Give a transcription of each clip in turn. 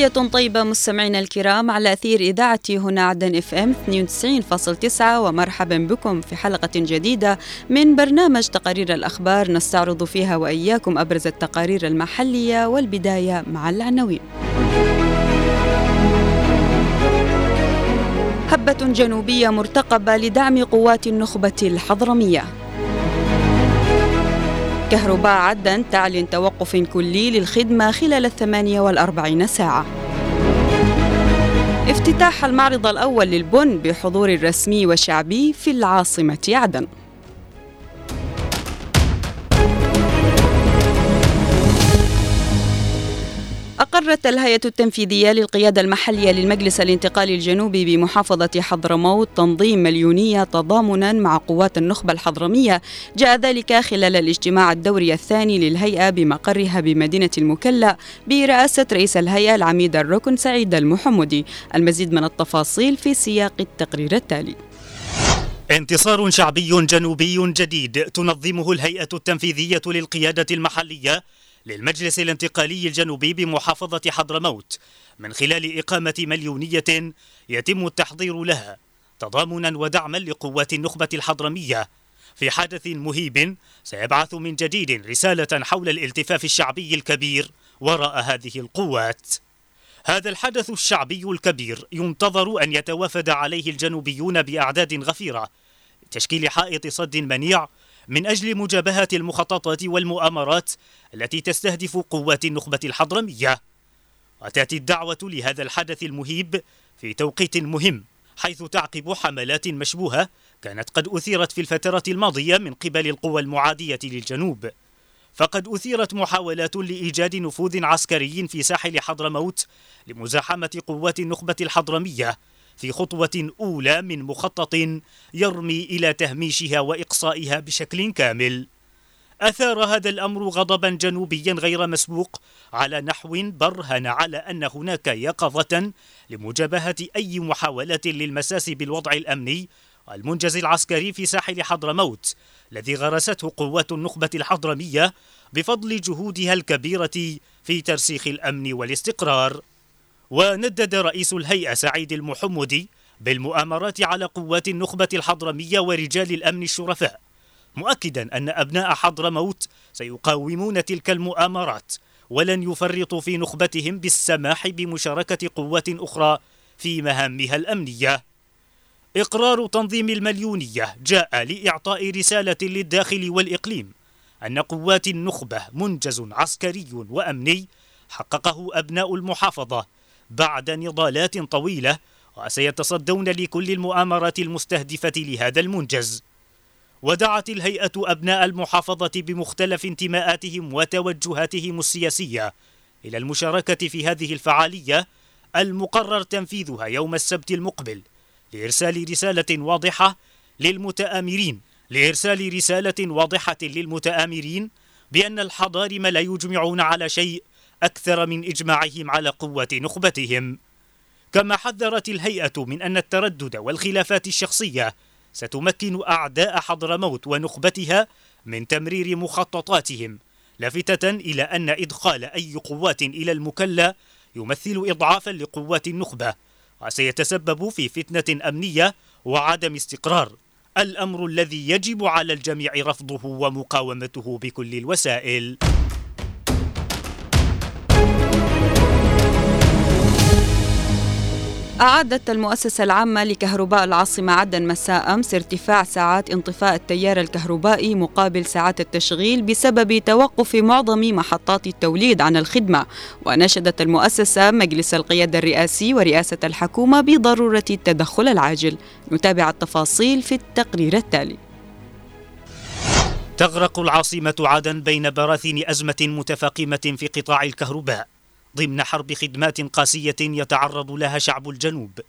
تحية طيبة مستمعينا الكرام على أثير إذاعة هنا عدن إف إم 92.9 ومرحبا بكم في حلقة جديدة من برنامج تقارير الأخبار نستعرض فيها وإياكم أبرز التقارير المحلية والبداية مع العناوين. هبة جنوبية مرتقبة لدعم قوات النخبة الحضرمية. كهرباء عدن تعلن توقف كلي للخدمة خلال الثمانية والأربعين ساعة. افتتاح المعرض الأول للبن بحضور رسمي وشعبي في العاصمة عدن. أقرت الهيئة التنفيذية للقيادة المحلية للمجلس الانتقالي الجنوبي بمحافظة حضرموت تنظيم مليونية تضامنا مع قوات النخبة الحضرمية. جاء ذلك خلال الاجتماع الدوري الثاني للهيئة بمقرها بمدينة المكلا برئاسة رئيس الهيئة العميد الركن سعيد المحمدي المزيد من التفاصيل في سياق التقرير التالي. انتصار شعبي جنوبي جديد تنظمه الهيئة التنفيذية للقيادة المحلية للمجلس الانتقالي الجنوبي بمحافظة حضرموت من خلال إقامة مليونية يتم التحضير لها تضامنا ودعما لقوات النخبة الحضرمية في حدث مهيب سيبعث من جديد رسالة حول الالتفاف الشعبي الكبير وراء هذه القوات. هذا الحدث الشعبي الكبير ينتظر أن يتوافد عليه الجنوبيون بأعداد غفيرة لتشكيل حائط صد منيع من أجل مجابهة المخططات والمؤامرات التي تستهدف قوات النخبة الحضرمية. وتأتي الدعوة لهذا الحدث المهيب في توقيت مهم حيث تعقب حملات مشبوهة كانت قد أثيرت في الفترة الماضية من قبل القوى المعادية للجنوب. فقد أثيرت محاولات لإيجاد نفوذ عسكري في ساحل حضرموت لمزاحمة قوات النخبة الحضرمية في خطوة أولى من مخطط يرمي إلى تهميشها وإقصائها بشكل كامل. أثار هذا الأمر غضبا جنوبيا غير مسبوق على نحو برهن على أن هناك يقظة لمجابهة أي محاولة للمساس بالوضع الأمني المنجز العسكري في ساحل حضرموت الذي غرسته قوات النخبة الحضرمية بفضل جهودها الكبيرة في ترسيخ الأمن والاستقرار. وندد رئيس الهيئة سعيد المحمدي بالمؤامرات على قوات النخبة الحضرمية ورجال الأمن الشرفاء مؤكدا أن أبناء حضرموت سيقاومون تلك المؤامرات ولن يفرطوا في نخبتهم بالسماح بمشاركة قوات أخرى في مهامها الأمنية. إقرار تنظيم المليونية جاء لإعطاء رسالة للداخل والإقليم أن قوات النخبة منجز عسكري وأمني حققه أبناء المحافظة بعد نضالات طويلة وسيتصدون لكل المؤامرات المستهدفة لهذا المنجز. ودعت الهيئة أبناء المحافظة بمختلف انتماءاتهم وتوجهاتهم السياسية إلى المشاركة في هذه الفعالية المقرر تنفيذها يوم السبت المقبل لإرسال رسالة واضحة للمتآمرين. لإرسال رسالة واضحة للمتآمرين بأن الحضارم لا يجمعون على شيء أكثر من إجماعهم على قوة نخبتهم. كما حذرت الهيئة من أن التردد والخلافات الشخصية ستمكن أعداء حضرموت ونخبتها من تمرير مخططاتهم لافتة إلى أن إدخال أي قوات إلى المكلا يمثل إضعافا لقوات النخبة وسيتسبب في فتنة أمنية وعدم استقرار. الأمر الذي يجب على الجميع رفضه ومقاومته بكل الوسائل. أعادت المؤسسة العامة لكهرباء العاصمة عدن مساء أمس ارتفاع ساعات انطفاء التيار الكهربائي مقابل ساعات التشغيل بسبب توقف معظم محطات التوليد عن الخدمة. ونشدت المؤسسة مجلس القيادة الرئاسي ورئاسة الحكومة بضرورة التدخل العاجل. نتابع التفاصيل في التقرير التالي. تغرق العاصمة عدن بين براثين أزمة متفاقمة في قطاع الكهرباء. ضمن حرب خدمات قاسية يتعرض لها شعب الجنوب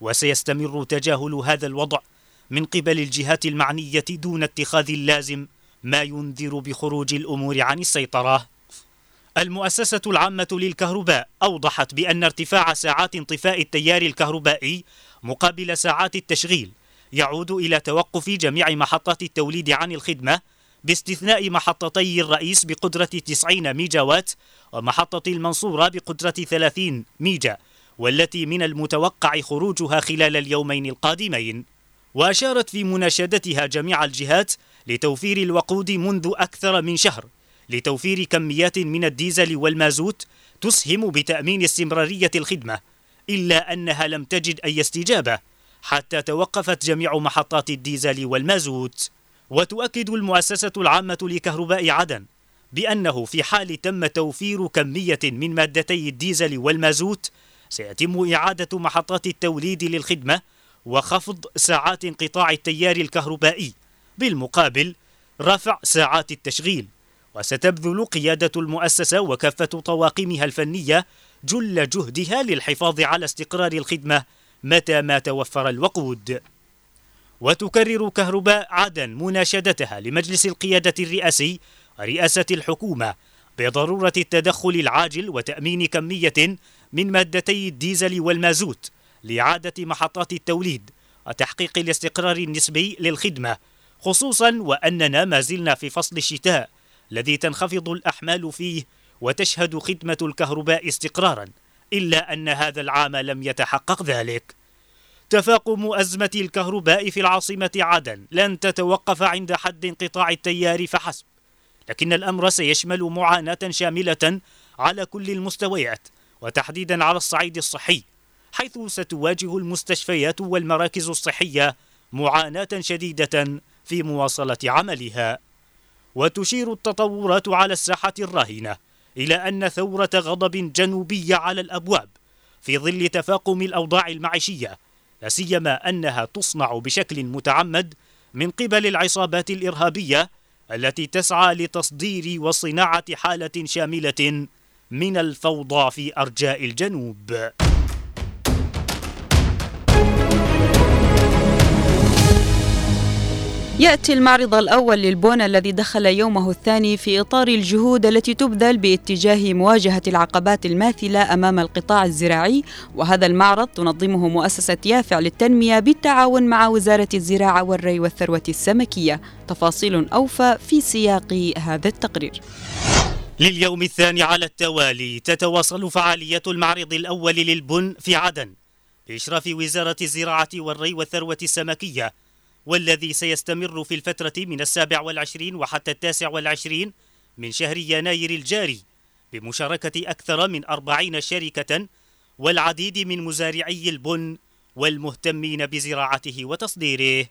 وسيستمر تجاهل هذا الوضع من قبل الجهات المعنية دون اتخاذ اللازم ما ينذر بخروج الأمور عن السيطرة. المؤسسة العامة للكهرباء أوضحت بأن ارتفاع ساعات انطفاء التيار الكهربائي مقابل ساعات التشغيل يعود إلى توقف جميع محطات التوليد عن الخدمة باستثناء محطتي الرئيس بقدرة 90 ميجا وات ومحطة المنصورة بقدرة 30 ميجا والتي من المتوقع خروجها خلال اليومين القادمين. وأشارت في مناشدتها جميع الجهات لتوفير الوقود منذ أكثر من شهر لتوفير كميات من الديزل والمازوت تسهم بتأمين استمرارية الخدمة إلا أنها لم تجد أي استجابة حتى توقفت جميع محطات الديزل والمازوت. وتؤكد المؤسسة العامة لكهرباء عدن بأنه في حال تم توفير كمية من مادتي الديزل والمازوت سيتم إعادة محطات التوليد للخدمة وخفض ساعات انقطاع التيار الكهربائي بالمقابل رفع ساعات التشغيل. وستبذل قيادة المؤسسة وكافة طواقمها الفنية جل جهدها للحفاظ على استقرار الخدمة متى ما توفر الوقود. وتكرر كهرباء عدن مناشدتها لمجلس القيادة الرئاسي ورئاسة الحكومة بضرورة التدخل العاجل وتأمين كمية من مادتي الديزل والمازوت لإعادة محطات التوليد وتحقيق الاستقرار النسبي للخدمة خصوصا وأننا ما زلنا في فصل الشتاء الذي تنخفض الأحمال فيه وتشهد خدمة الكهرباء استقرارا إلا أن هذا العام لم يتحقق ذلك. تفاقم أزمة الكهرباء في العاصمة عدن. لن تتوقف عند حد انقطاع التيار فحسب. لكن الأمر سيشمل معاناة شاملة على كل المستويات وتحديدا على الصعيد الصحي حيث ستواجه المستشفيات والمراكز الصحية معاناة شديدة في مواصلة عملها. وتشير التطورات على الساحة الراهنة إلى أن ثورة غضب جنوبية على الأبواب في ظل تفاقم الأوضاع المعيشية لا سيما أنها تصنع بشكل متعمد من قبل العصابات الإرهابية التي تسعى لتصدير وصناعة حالة شاملة من الفوضى في أرجاء الجنوب. يأتي المعرض الأول للبون الذي دخل يومه الثاني في إطار الجهود التي تبذل باتجاه مواجهة العقبات الماثلة أمام القطاع الزراعي وهذا المعرض تنظمه مؤسسة يافع للتنمية بالتعاون مع وزارة الزراعة والري والثروة السمكية. تفاصيل أوفى في سياق هذا التقرير. لليوم الثاني على التوالي تتواصل فعالية المعرض الأول للبن في عدن بإشراف وزارة الزراعة والري والثروة السمكية والذي سيستمر في الفترة من السابع والعشرين وحتى التاسع والعشرين من شهر يناير الجاري بمشاركة أكثر من أربعين شركة والعديد من مزارعي البن والمهتمين بزراعته وتصديره.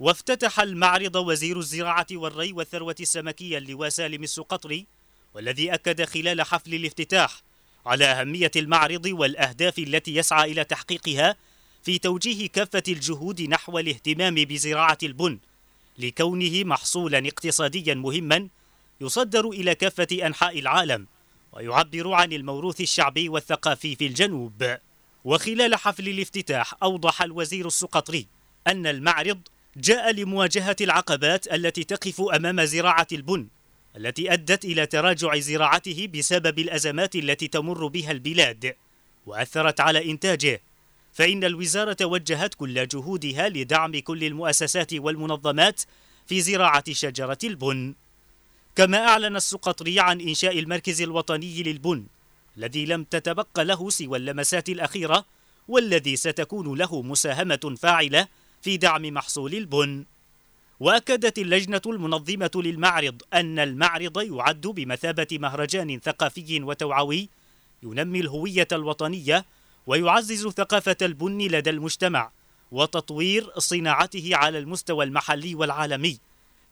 وافتتح المعرض وزير الزراعة والري والثروة السمكية اللواء سالم السقطري والذي أكد خلال حفل الافتتاح على أهمية المعرض والأهداف التي يسعى إلى تحقيقها في توجيه كافة الجهود نحو الاهتمام بزراعة البن لكونه محصولا اقتصاديا مهما يصدر إلى كافة أنحاء العالم ويعبر عن الموروث الشعبي والثقافي في الجنوب. وخلال حفل الافتتاح أوضح الوزير السقطري أن المعرض جاء لمواجهة العقبات التي تقف أمام زراعة البن التي أدت إلى تراجع زراعته بسبب الأزمات التي تمر بها البلاد وأثرت على إنتاجه. فإن الوزارة وجهت كل جهودها لدعم كل المؤسسات والمنظمات في زراعة شجرة البن. كما أعلن السقطري عن إنشاء المركز الوطني للبن الذي لم تتبق له سوى اللمسات الأخيرة والذي ستكون له مساهمة فاعلة في دعم محصول البن. وأكدت اللجنة المنظمة للمعرض أن المعرض يعد بمثابة مهرجان ثقافي وتوعوي ينمي الهوية الوطنية ويعزز ثقافة البن لدى المجتمع وتطوير صناعته على المستوى المحلي والعالمي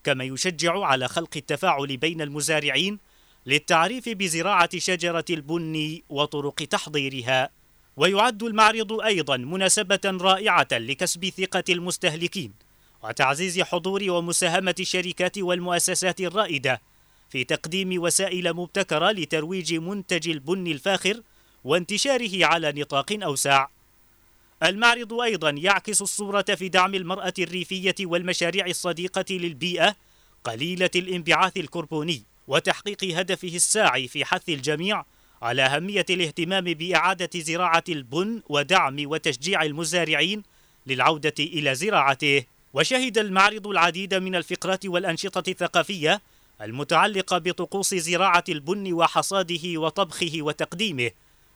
كما يشجع على خلق التفاعل بين المزارعين للتعريف بزراعة شجرة البن وطرق تحضيرها. ويعد المعرض أيضا مناسبة رائعة لكسب ثقة المستهلكين وتعزيز حضور ومساهمة الشركات والمؤسسات الرائدة في تقديم وسائل مبتكرة لترويج منتج البن الفاخر وانتشاره على نطاق أوسع. المعرض أيضا يعكس الصورة في دعم المرأة الريفية والمشاريع الصديقة للبيئة قليلة الانبعاث الكربوني وتحقيق هدفه الساعي في حث الجميع على أهمية الاهتمام بإعادة زراعة البن ودعم وتشجيع المزارعين للعودة إلى زراعته. وشهد المعرض العديد من الفقرات والأنشطة الثقافية المتعلقة بطقوس زراعة البن وحصاده وطبخه وتقديمه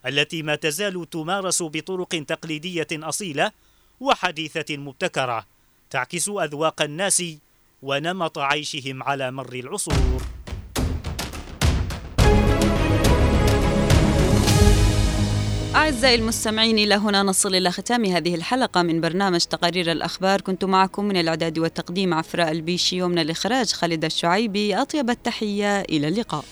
التي ما تزال تمارس بطرق تقليدية أصيلة وحديثة مبتكرة تعكس أذواق الناس ونمط عيشهم على مر العصور. أعزائي المستمعين إلى هنا نصل إلى ختام هذه الحلقة من برنامج تقارير الأخبار. كنت معكم من الإعداد والتقديم عفراء البيشي ومن الإخراج خالد الشعيبي. أطيب التحية إلى اللقاء.